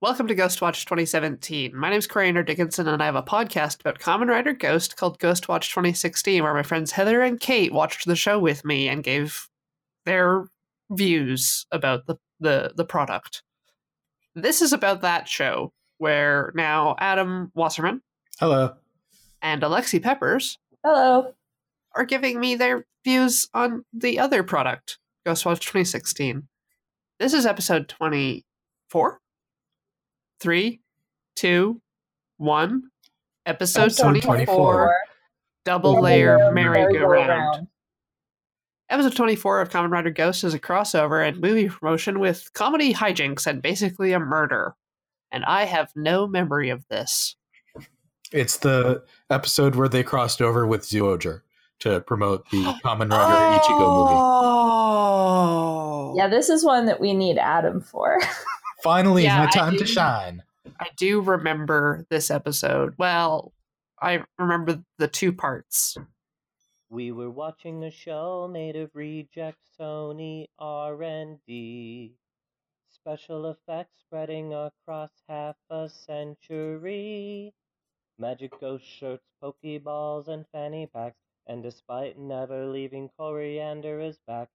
Welcome to Ghostwatch 2017. My name is Coriander Dickinson, and I have a podcast about Kamen Rider Ghost called Ghostwatch 2016, where my friends Heather and Kate watched the show with me and gave their views about the, the, the product. This is about that show, where now Adam Wasserman Hello. and Alexi Peppers Hello. are giving me their views on the other product, Ghostwatch 2016. This is episode 24? Three, two, one. Episode, Episode 24, 24. Double Layer Merry-Go-Round. Episode 24 of Kamen Rider Ghost is a crossover and movie promotion with comedy hijinks and basically a murder. And I have no memory of this. It's the episode where they crossed over with Zyuohger to promote the Kamen Rider Ichigo movie. Oh! Yeah, this is one that we need Adam for. Finally, Yeah, my I time to shine. I do remember this episode. Well, I remember the two parts. We were watching a show made of reject Sony R&D. Special effects spreading across half a century. Magic ghost shirts, pokeballs, and fanny packs. And despite never leaving Coriander is back,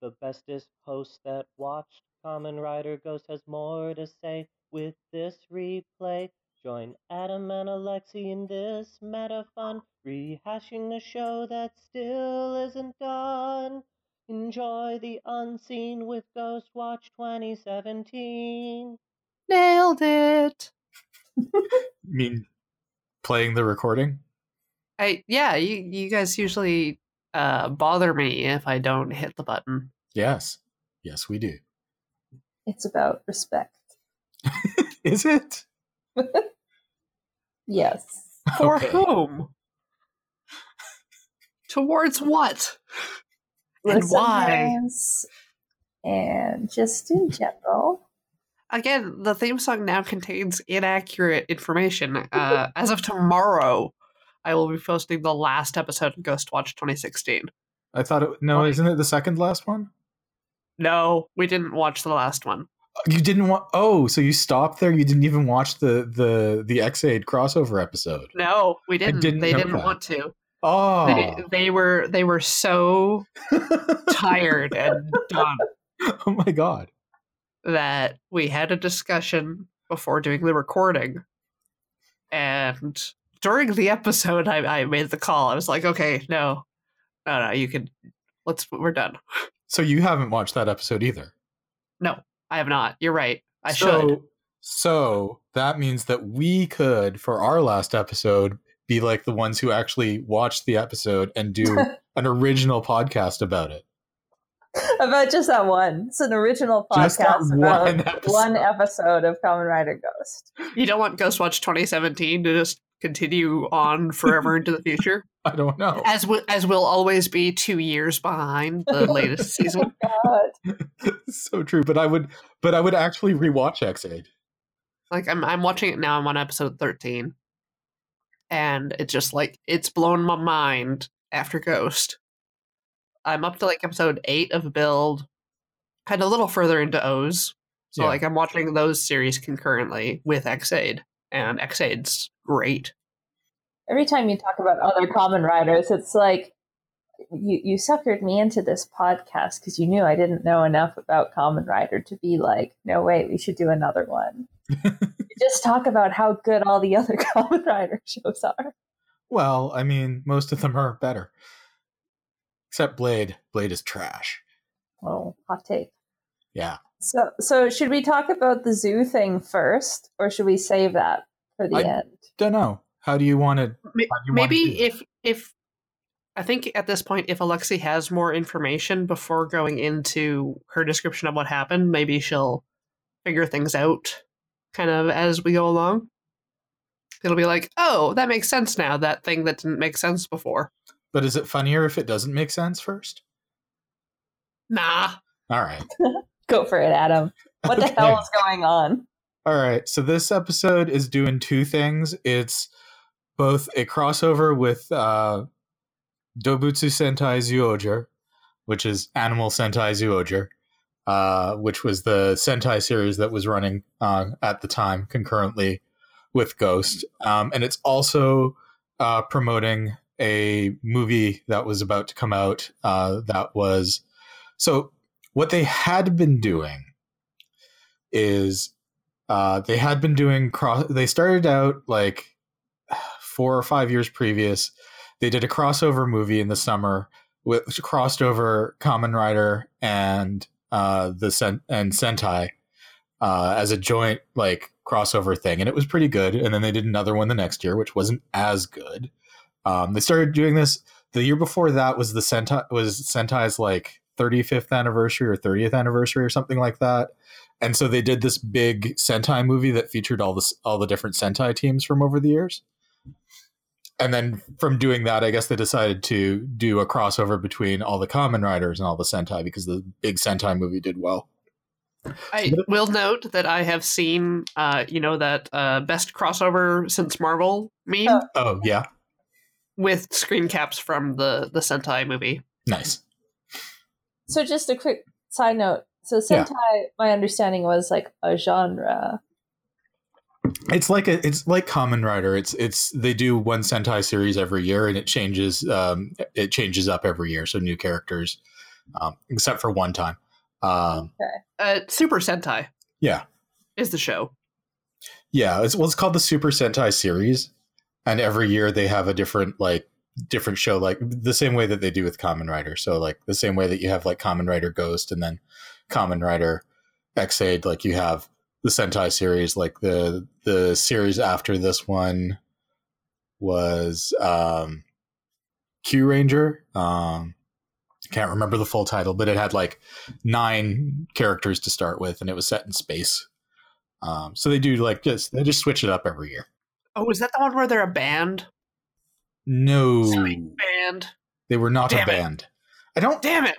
the bestest host that watched Kamen Rider Ghost has more to say with this replay. Join Adam and Alexi in this meta fun, rehashing a show that still isn't done. Enjoy the unseen with Ghost Watch 2017. Nailed it. You mean playing the recording? I yeah, you you guys usually uh bother me if I don't hit the button. Yes. Yes, we do. It's about respect. Is it? Yes. For Okay. whom? Towards what? And why? And just in general. Again, the theme song now contains inaccurate information. Uh, as of tomorrow, I will be posting the last episode of Ghost Watch 2016. I thought it. No, Funny. isn't it the second last one? No, we didn't watch the last one. You didn't want. Oh, so you stopped there? You didn't even watch the the the Ex-Aid crossover episode? No, we didn't. didn't they didn't that. want to. Oh, They, they were they were so tired and done oh my god! that we had a discussion before doing the recording. And during the episode, I, I made the call. I was like, okay, no, no, no, you can, let's, we're done. So you haven't watched that episode either. No, I have not. You're right. I so, should. So that means that we could, for our last episode, be like the ones who actually watched the episode and do an original podcast about it. about just that one. It's an original podcast about one episode. one episode of Kamen Rider Ghost. You don't want Ghostwatch 2017 to just continue on forever into the future, I don't know. as w- as will always be two years behind the oh latest season. God. so true, but I would, but I would actually rewatch Ex-Aid. Like I'm I'm watching it now. I'm on episode 13, and it's just like it's blown my mind after Ghost. I'm up to like episode eight of Build, kind of a little further into O's. So Yeah. like I'm watching those series concurrently with Ex-Aid, and Ex-Aid's great. Every time you talk about other Kamen Riders, it's like you, you suckered me into this podcast because you knew I didn't know enough about Kamen Rider to be like, no, wait, we should do another one. You just talk about how good all the other Kamen Rider shows are. Well, I mean, most of them are better, except Blade. Blade is trash. Oh, hot take. Yeah, So, so should we talk about the zoo thing first, or should we save that for the I- end? don't know. How do you want to? Ma- How wanna Maybe do if if I think at this point, if Alexi has more information before going into her description of what happened, maybe she'll figure things out kind of as we go along. It'll be like, oh, that makes sense now. That thing that didn't make sense before. But is it funnier if it doesn't make sense first? Nah. All right. Go for it, Adam. What the hell is going on? All right. So this episode is doing two things. It's both a crossover with uh, Dobutsu Sentai Zyuohger, which is Animal Sentai Zyuohger, uh, which was the Sentai series that was running uh, at the time concurrently with Ghost. Um, and it's also uh, promoting a movie that was about to come out uh, that was. So, what they had been doing is uh, they had been doing cross. They started out like four or five years previous. They did a crossover movie in the summer, which crossed over Kamen Rider and uh, the Sen- and Sentai uh, as a joint like crossover thing, and it was pretty good. And then they did another one the next year, which wasn't as good. Um, they started doing this the year before that was the Sentai was Sentai's like 35th anniversary or 30th anniversary or something like that. And so they did this big Sentai movie that featured all the all the different Sentai teams from over the years. And then from doing that, I guess they decided to do a crossover between all the Kamen Riders and all the Sentai because the big Sentai movie did well. I will note that I have seen, uh, you know, that uh, best crossover since Marvel meme Oh. Oh yeah, with screen caps from the the Sentai movie. nice. So just a quick side note. So Yeah. Sentai, my understanding was like a genre. It's like a, it's like Kamen Rider. It's it's they do one Sentai series every year, and it changes um, it changes up every year. So new characters, um, except for one time. Um, Uh, Super Sentai yeah, is the show. yeah. It's well, it's called the Super Sentai series, and every year they have a different like different show, like the same way that they do with Kamen Rider. So like the same way that you have like Kamen Rider Ghost, and then Kamen Rider Ex-Aid, like you have the Sentai series. Like the the series after this one was um, Kyuranger. Um, can't remember the full title, but it had like nine characters to start with, and it was set in space. Um, so they do like just they just switch it up every year. Oh, is that the one where they're a band? No, Band. they were not Damn a it. band. I don't Damn it!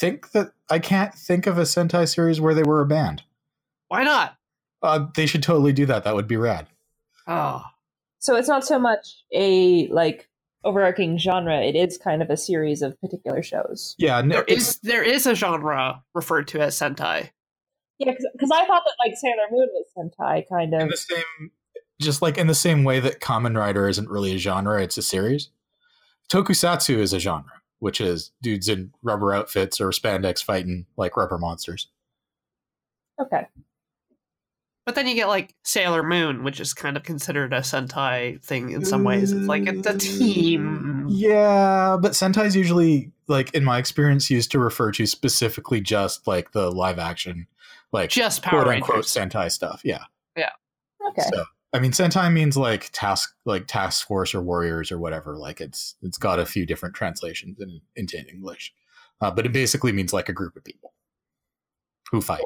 Think that I can't think of a Sentai series where they were a band. Why not? Uh, they should totally do that. That would be rad. Oh, So it's not so much a like overarching genre. It is kind of a series of particular shows. Yeah, no, there it's- is there is a genre referred to as Sentai. Yeah, because I thought that like Sailor Moon was Sentai kind in of. the same just like in the same way that Kamen Rider isn't really a genre, it's a series. Tokusatsu is a genre, which is dudes in rubber outfits or spandex fighting like rubber monsters. Okay. But then you get like Sailor Moon, which is kind of considered a Sentai thing in some ways. It's like it's a mm, team. Yeah, but Sentai's usually like in my experience used to refer to specifically just like the live action like Just Power quote unquote Sentai stuff. Yeah. Yeah. Okay. So I mean Sentai means like task like task force or warriors or whatever. Like it's it's got a few different translations in into English. Uh, but it basically means like a group of people who fight.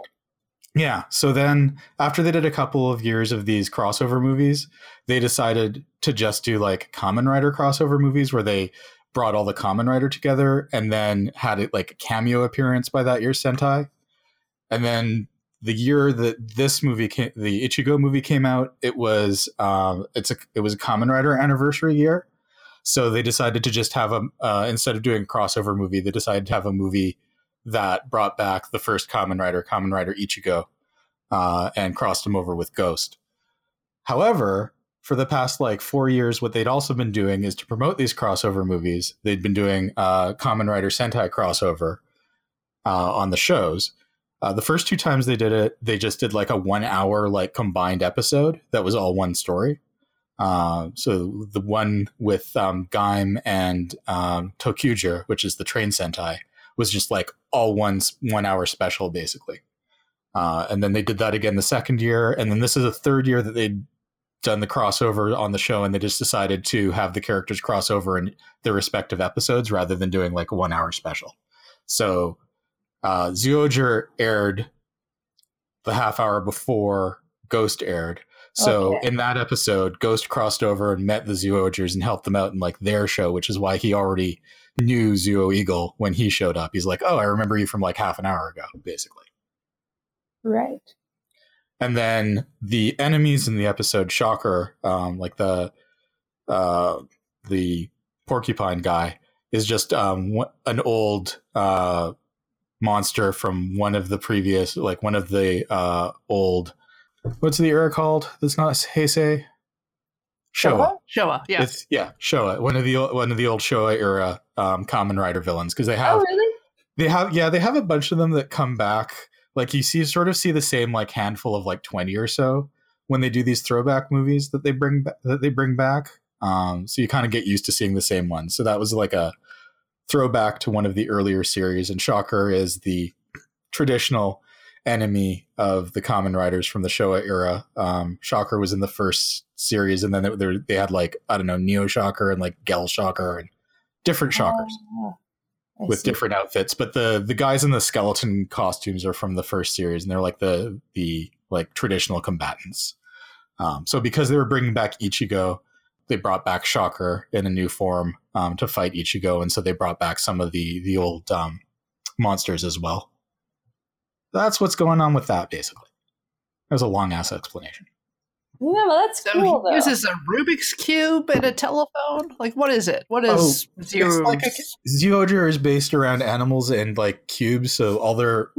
Yeah. So then after they did a couple of years of these crossover movies, they decided to just do like Kamen Rider crossover movies where they brought all the Kamen Rider together and then had it like a cameo appearance by that year's Sentai. And then the year that this movie came, the Ichigo movie came out, it was um, it's a it was a Kamen Rider anniversary year, so they decided to just have a uh, instead of doing a crossover movie, they decided to have a movie that brought back the first Kamen Rider, Kamen Rider Ichigo, uh, and crossed him over with Ghost. However, for the past like four years, what they'd also been doing is to promote these crossover movies. They'd been doing uh, Kamen Rider Sentai crossover uh, on the shows. Uh, the first two times they did it, they just did like a one hour like combined episode that was all one story. Uh, so the one with um, Gaim and um, ToQger, which is the train Sentai, was just like all one one hour special basically. Uh, and then they did that again the second year, and then this is the third year that they'd done the crossover on the show, and they just decided to have the characters crossover in their respective episodes rather than doing like a one hour special. So uh, aired the half hour before Ghost aired. So Okay. in that episode, Ghost crossed over and met the Zyuohgers and helped them out in like their show, which is why he already knew Zyuoh Eagle when he showed up. He's like, "Oh, I remember you from like half an hour ago," basically. Right. And then the enemies in the episode, Shocker, um, like the uh, the porcupine guy, is just um, an old uh, monster from one of the previous, like one of the uh, old. What's the era called? That's not Heisei. Showa. Showa, yeah. It's yeah, Showa. One of the o- one of the old Showa era um, Kamen Rider villains because they have Oh, really? they have yeah they have a bunch of them that come back. Like you see, sort of see the same like handful of like twenty or so when they do these throwback movies that they bring that they bring back. Um, so you kind of get used to seeing the same ones. So that was like a throwback to one of the earlier series, and Shocker is the traditional enemy of the Kamen Riders from the Showa era. Um, Shocker was in the first series, and then they, they- had like I don't know Neo Shocker and like Gel Shocker and different Shockers Oh, with see. different outfits. But the the guys in the skeleton costumes are from the first series, and they're like the the like traditional combatants. Um, so because they were bringing back Ichigo, they brought back Shocker in a new form um, to fight Ichigo, and so they brought back some of the the old um, monsters as well. That's what's going on with that, basically. That was a long ass explanation. Yeah, well, that's So cool, he though. uses a Rubik's cube and a telephone. Like, what is it? What is zero? It's like a, is based around animals and like cubes, so all their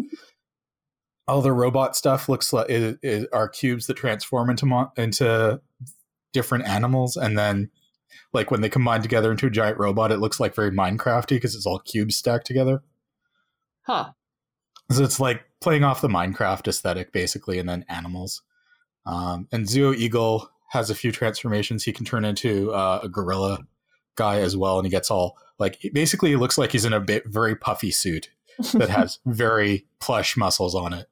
all their robot stuff looks like is, is, are cubes that transform into mon- into different animals, and then like when they combine together into a giant robot, it looks like very Minecrafty because it's all cubes stacked together. huh? So it's like playing off the Minecraft aesthetic, basically, and then animals. Um, and Zyuoh Eagle has a few transformations. He can turn into uh, a gorilla guy as well, and he gets all like basically he looks like he's in a bit very puffy suit that has very plush muscles on it.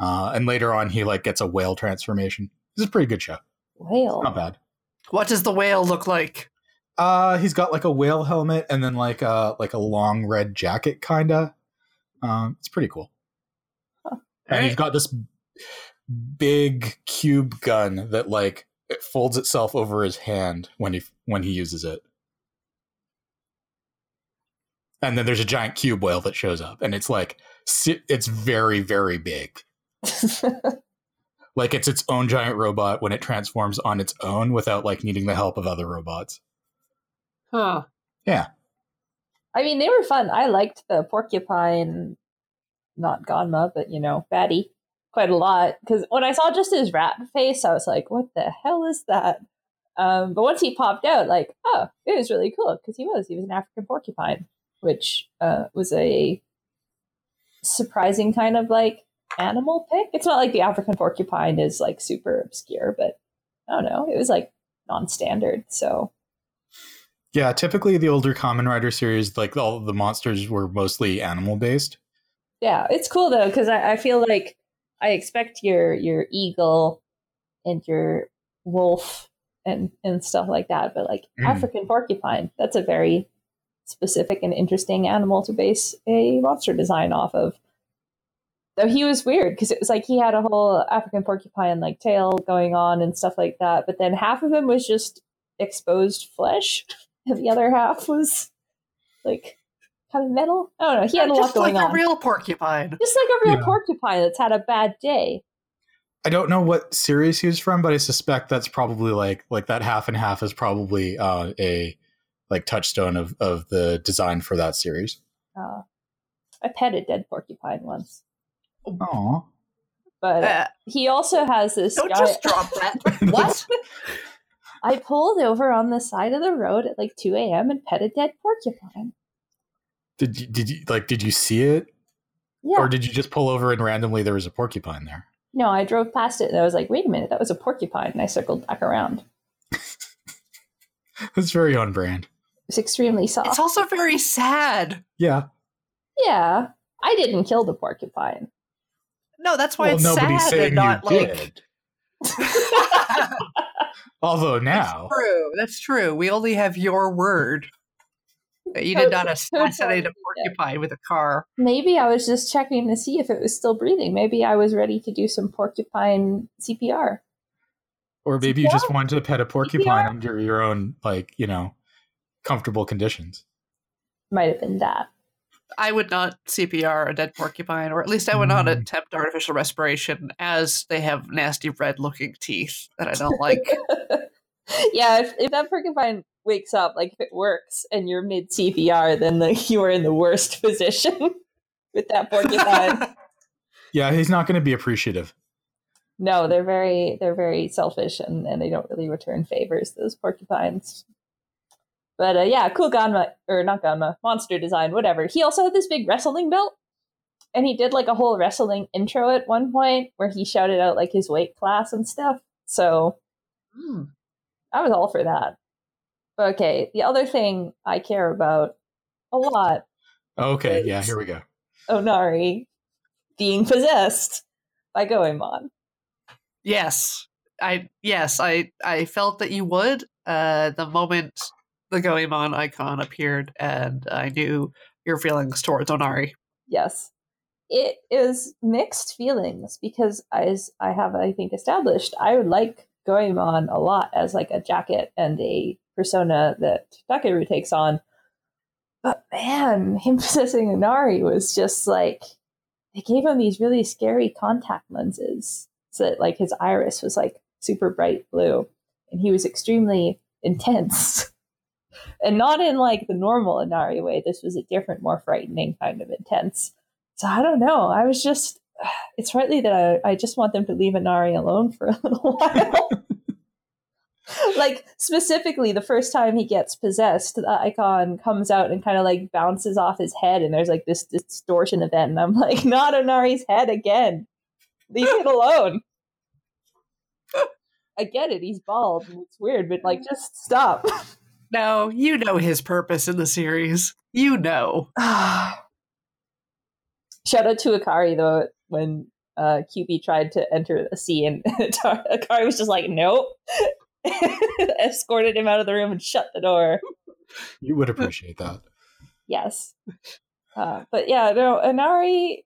Uh, and later on, he like gets a whale transformation. This is a pretty good show. Whale. Not bad. What does the whale look like? Uh, he's got like a whale helmet and then like a like a long red jacket, kinda. Um, it's pretty cool. Huh. And he's got this big cube gun that like it folds itself over his hand when he when he uses it. And then there's a giant cube whale that shows up, and it's like it's very very big. Like it's its own giant robot when it transforms on its own without like needing the help of other robots. Huh? Yeah. I mean, they were fun. I liked the porcupine, not Ganma, but you know, Batty, quite a lot. Because when I saw just his rat face, I was like, "What the hell is that?" Um, but once he popped out, like, oh, it was really cool because he was he was an African porcupine, which uh, was a surprising kind of like animal pick. It's not like the African porcupine is like super obscure, but I don't know. It was like non-standard, so Yeah, typically the older Kamen Rider series, like all the monsters were mostly animal based. Yeah, it's cool though because I, I feel like I expect your your eagle and your wolf and and stuff like that, but like Mm. African porcupine, that's a very specific and interesting animal to base a monster design off of. Though he was weird because it was like he had a whole African porcupine like tail going on and stuff like that, but then half of him was just exposed flesh, and the other half was like kind of metal. I don't know. He had a lot going like on Just like a real porcupine. just like a real Yeah. porcupine that's had a bad day. I don't know what series he was from, but I suspect that's probably like like that half and half is probably uh, a like touchstone of of the design for that series. Uh, I pet a dead porcupine once, Oh, but Uh, he also has this. don't guy- just drop that. what? I pulled over on the side of the road at like 2 a.m. and pet a dead porcupine. did you did you like did you see it Yeah. or did you just pull over and randomly there was a porcupine there? no, I drove past it and I was like, wait a minute, that was a porcupine. And I circled back around. That's very on brand. It's extremely soft. It's also very sad. Yeah. yeah. I didn't kill the porcupine. No, that's why well, it's nobody's sad saying and not you like. did. Although now, True. That's true. We only have your word. that You did not assassinate a porcupine with a car. Maybe I was just checking to see if it was still breathing. Maybe I was ready to do some porcupine CPR. or maybe you just wanted to pet a porcupine under your own like you know comfortable conditions. Might have been that. I would not CPR a dead porcupine, or at least I would not Mm. attempt artificial respiration, as they have nasty red looking teeth that I don't like. yeah, if, if that porcupine wakes up, like if it works and you're mid CPR, then like you are in the worst position. with that porcupine. Yeah, he's not going to be appreciative. no, they're very they're very selfish and, and they don't really return favors, those porcupines. But uh, yeah, cool Ganma or not Ganma, monster design, whatever. He also had this big wrestling belt. And he did like a whole wrestling intro at one point where he shouted out like his weight class and stuff. So Hmm. I was all for that. Okay, the other thing I care about a lot, Okay, yeah, here we go. Onari being possessed by Goemon. Yes, I yes I I felt that you would. Uh, the moment the Goemon icon appeared, and I knew your feelings towards Onari. Yes. It is mixed feelings because as I have I think established, I would like Goemon a lot as like a jacket and a persona that Takeru takes on. But man, him possessing Onari was just like they gave him these really scary contact lenses. So that like his iris was like super bright blue. And he was extremely intense. and not in like the normal Onari way. This was a different, more frightening kind of intense. So I don't know. I was just, it's partly that I, I just want them to leave Onari alone for a little while. like specifically, the first time he gets possessed, the icon comes out and kind of like bounces off his head, and there's like this distortion event, and I'm like, not Onari's head again. Leave it alone. I get it. He's bald and it's weird, but like, just stop. No, you know his purpose in the series. You know. Shout out to Akari though when uh, QB tried to enter the sea and Akari was just like, nope. Escorted him out of the room and shut the door. You would appreciate that. Yes. Uh, but yeah, no, Onari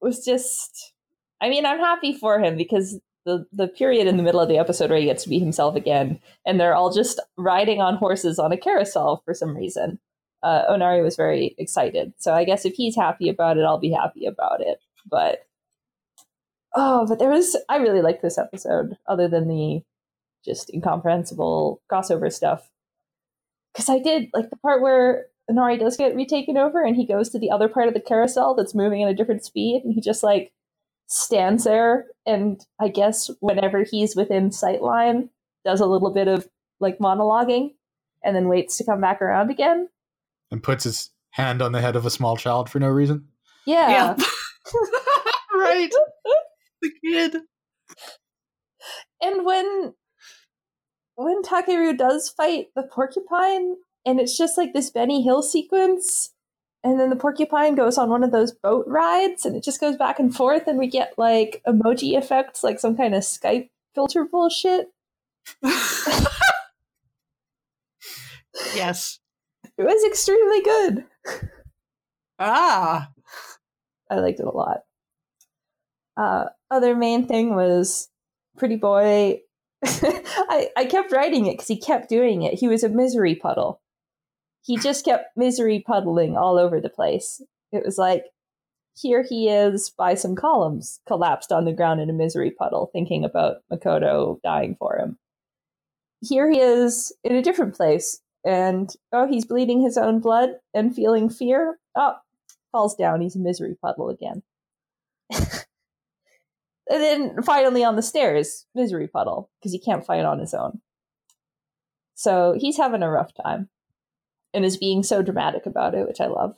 was just. I mean, I'm happy for him because the the period in the middle of the episode where he gets to be himself again, and they're all just riding on horses on a carousel for some reason. Uh, Onari was very excited, so I guess if he's happy about it, I'll be happy about it. But oh, but there was I really liked this episode, other than the just incomprehensible crossover stuff, because I did like the part where Onari does get retaken over, and he goes to the other part of the carousel that's moving at a different speed, and he just like stands there and I guess whenever he's within sight line, does a little bit of like monologuing and then waits to come back around again. And puts his hand on the head of a small child for no reason. Yeah. right. The kid. And when when Takeru does fight the porcupine and it's just like this Benny Hill sequence and then the porcupine goes on one of those boat rides and it just goes back and forth and we get like emoji effects like some kind of skype filter bullshit. Yes. it was extremely good. Ah. i liked it a lot. Uh, other main thing was pretty boy. I, I kept writing it because he kept doing it. He was a misery puddle he just kept misery puddling all over the place. It was like, here he is by some columns, collapsed on the ground in a misery puddle, thinking about Makoto dying for him. Here he is in a different place, and oh, he's bleeding his own blood and feeling fear. Oh, falls down. He's a misery puddle again. and then finally on the stairs, misery puddle, because he can't fight on his own. So he's having a rough time and is being so dramatic about it, which I love.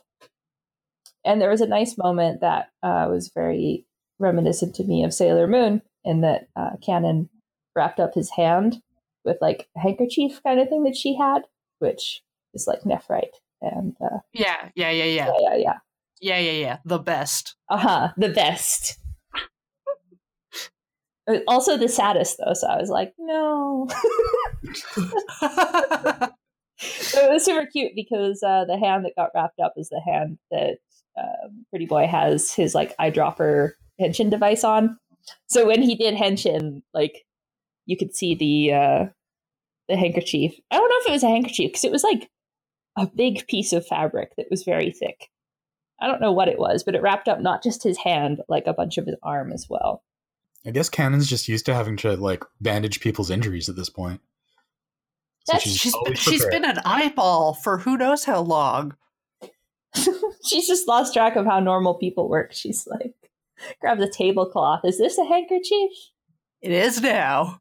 And there was a nice moment that uh, was very reminiscent to me of Sailor Moon, in that uh, Kanon wrapped up his hand with like a handkerchief kind of thing that she had, which is like nephrite. And uh, Yeah, yeah, yeah, yeah. yeah, yeah, yeah. Yeah, yeah, yeah. The best. Uh huh. The best. Also the saddest though, so I was like, no. it was super cute because uh, the hand that got wrapped up is the hand that um, Pretty Boy has his like eyedropper henshin device on. So when he did henshin, like you could see the uh, the handkerchief. I don't know if it was a handkerchief because it was like a big piece of fabric that was very thick. I don't know what it was, but it wrapped up not just his hand, but like a bunch of his arm as well. I guess Kanon's just used to having to like bandage people's injuries at this point. So That's- she's she's always she's prepared. been an eyeball for who knows how long. She's just lost track of how normal people work. She's like, grab the tablecloth. Is this a handkerchief? It is now.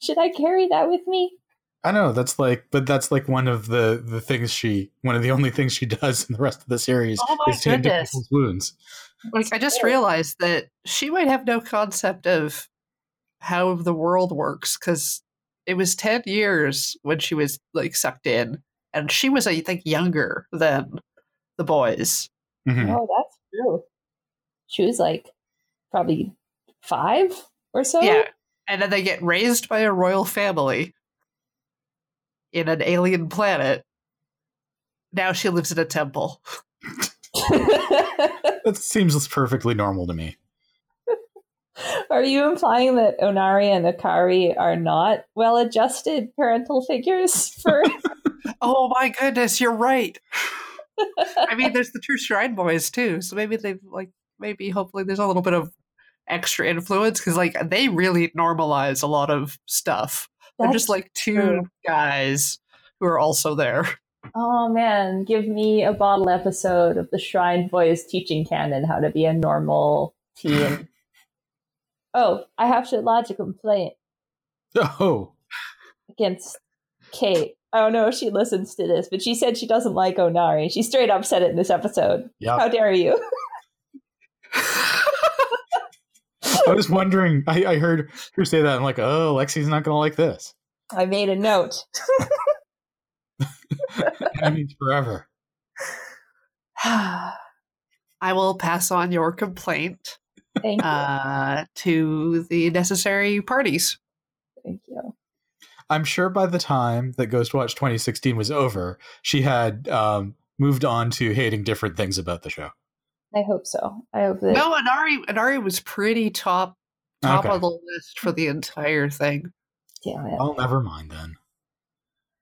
Should I carry that with me? I know that's like, but that's like one of the the things she, one of the only things she does in the rest of the series Oh is tend to people's wounds. Like I just realized that she might have no concept of how the world works because it was 10 years when she was like sucked in and she was i think younger than the boys Mhm. Oh, that's true. She was like probably five or so. yeah and then they get raised by a royal family in an alien planet now she lives in a temple That seems perfectly normal to me. Are you implying that Onari and Akari are not well adjusted parental figures for oh my goodness you're right i mean there's the two shrine boys too so maybe they've like maybe hopefully there's a little bit of extra influence because like they really normalize a lot of stuff they're just like two true. guys who are also there Oh man, give me a bottle episode of the Shrine Boys teaching Kanon how to be a normal teen. Oh, I have to lodge a complaint Oh, against Kate. I don't know if she listens to this, but she said she doesn't like Onari. She straight up said it in this episode. yeah. How dare you? I was wondering. I, I heard her say that. I'm like, oh, Lexi's not gonna like this. I made a note. That means forever. i will pass on your complaint Thank you. uh, to the necessary parties Thank you. I'm sure by the time that Ghostwatch 2016 was over, she had um, moved on to hating different things about the show. I hope so. I hope that no Onari Onari was pretty top top Okay. of the list for the entire thing damn it. Oh, never mind then.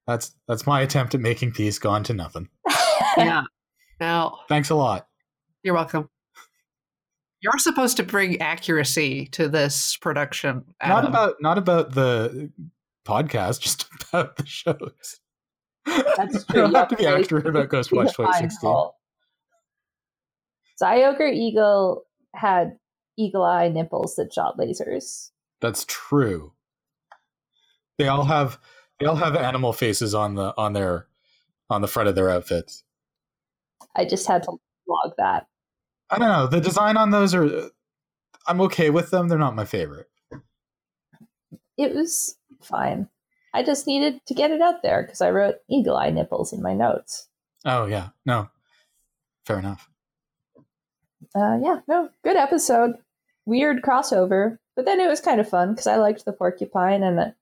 That's that's my attempt at making peace gone to nothing. yeah now Thanks a lot. You're welcome. You're supposed to bring accuracy to this production. Not about not about the podcast, just about the shows. That's I true. don't You have to be accurate about be Ghostwatch 2016. fault. Zyuoh Eagle had eagle eye nipples that shot lasers. That's true. They all have they all have animal faces on the on their on the front of their outfits. I just had to log that. I don't know. The design on those are I'm okay with them. They're not my favorite. It was fine. I just needed to get it out there because I wrote eagle eye nipples in my notes. Oh yeah. No. Fair enough. Uh, yeah, no, good episode. Weird crossover, but then it was kind of fun because I liked the porcupine and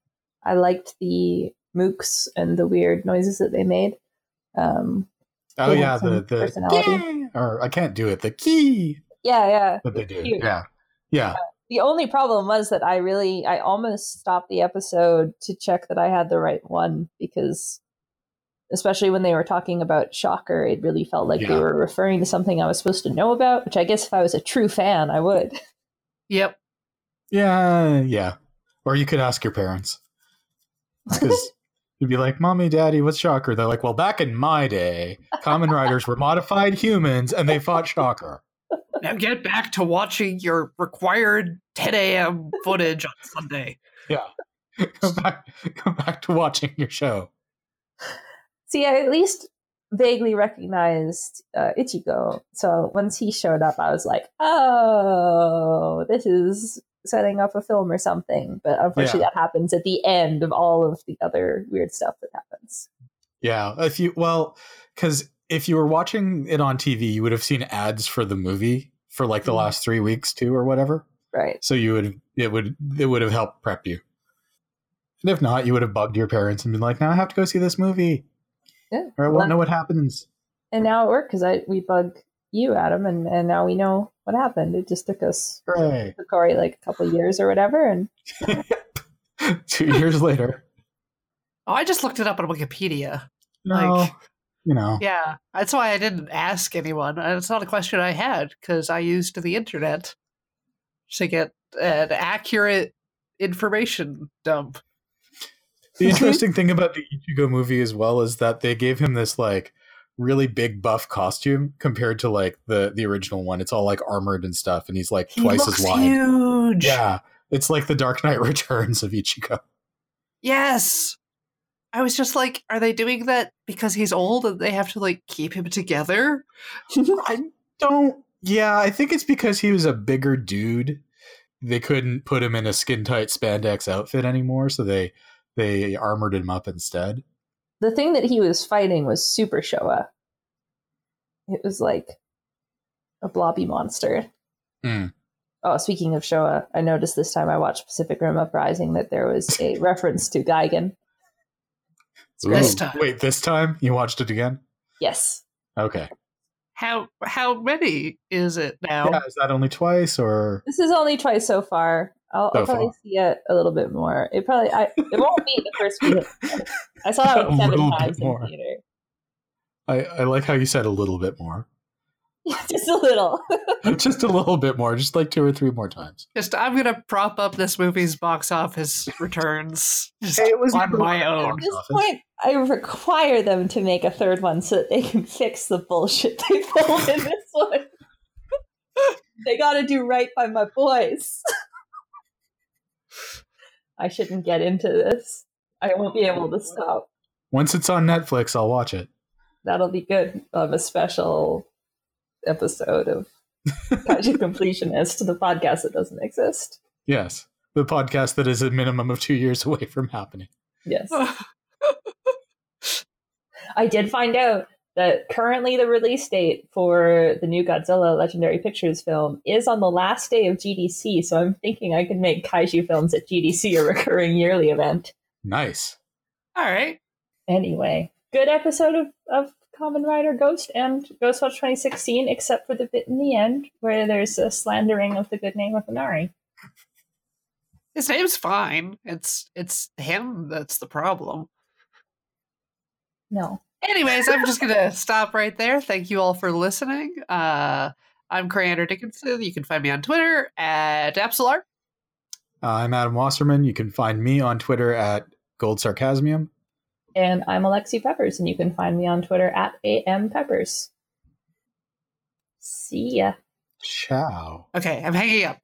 I liked the mooks and the weird noises that they made. Um, Oh yeah, the the personality. key, or I can't do it. The key yeah, yeah. that they do. Cute. Yeah. Yeah. The only problem was that I really, I almost stopped the episode to check that I had the right one because, especially when they were talking about Shocker, it really felt like they were referring to something I was supposed to know about, which I guess if I was a true fan, I would. Yep. Yeah, yeah. Or you could ask your parents. Because you'd be like, Mommy, Daddy, what's Shocker? They're like, Well, back in my day, Kamen Riders were modified humans and they fought Shocker. Now get back to watching your required 10 a.m. footage on Sunday. Yeah. Come back come back to watching your show. See, I at least vaguely recognized uh, Ichigo. So once he showed up, I was like, oh, this is setting up a film or something. But unfortunately, that happens at the end of all of the other weird stuff that happens. Yeah. If you well, because if you were watching it on TV, you would have seen ads for the movie for like the Mhm. last three weeks too, or whatever. Right. So you would it would it would have helped prep you. And if not, you would have bugged your parents and been like, "Now I have to go see this movie, Yeah. or I won't know what happens." And now it worked because I we bug you, Adam, and, and now we know what happened. It just took us Hooray! took Corey like a couple years or whatever, and Two years later, Oh, I just looked it up on Wikipedia. no, Like- you know, Yeah, that's why I didn't ask anyone. And It's not a question I had because I used the internet to get an accurate information dump. the mm-hmm. interesting thing about the Ichigo movie as well is that they gave him this like really big buff costume compared to like the the original one. It's all like armored and stuff, and he's like He twice as wide. huge. Yeah, it's like the Dark Knight Returns of Ichigo. Yes. I was just like, are they doing that because he's old and they have to like keep him together? I don't. Yeah, I think it's because he was a bigger dude. They couldn't put him in a skin tight spandex outfit anymore, so they they armored him up instead. The thing that he was fighting was Super Showa. It was like a blobby monster. Hmm. Oh, speaking of Showa, I noticed this time I watched Pacific Rim Uprising that there was a reference to Geigen. This time. Wait, this time you watched it again? Yes. Okay. How how many is it now? Yeah, is that only twice or? This is only twice so far. I'll, So I'll probably see it a little bit more. It probably I, it won't be the first few. I saw that A seven little bit times in more. theater. I, I like how you said a little bit more. Just a little. just a little bit more, just like two or three more times. Just I'm gonna prop up this movie's box office returns just it was on my own. At this point, I require them to make a third one so that they can fix the bullshit they pulled in this one. they got to do right by my boys. I shouldn't get into this. I won't be able to stop. Once it's on Netflix, I'll watch it. That'll be good. Of a special episode of Kaiju Completionist, the podcast that doesn't exist. Yes, the podcast that is a minimum of two years away from happening. Yes. I did find out that currently the release date for the new Godzilla Legendary Pictures film is on the last day of GDC, so I'm thinking I can make kaiju films at GDC a recurring yearly event. Nice. All right. Anyway, good episode of, of Kamen Rider Ghost and Ghostwatch 2016, except for the bit in the end where there's a slandering of the good name of Onari. His name's fine. It's it's him that's the problem. No. Anyways, I'm just gonna stop right there. Thank you all for listening. Uh, I'm Coriander Dickinson. You can find me on Twitter at Absolar. I'm Adam Wasserman. You can find me on Twitter at Gold Sarcasmium. And I'm Alexi Peppers, and you can find me on Twitter at AM Peppers. See ya. Ciao. Okay, I'm hanging up.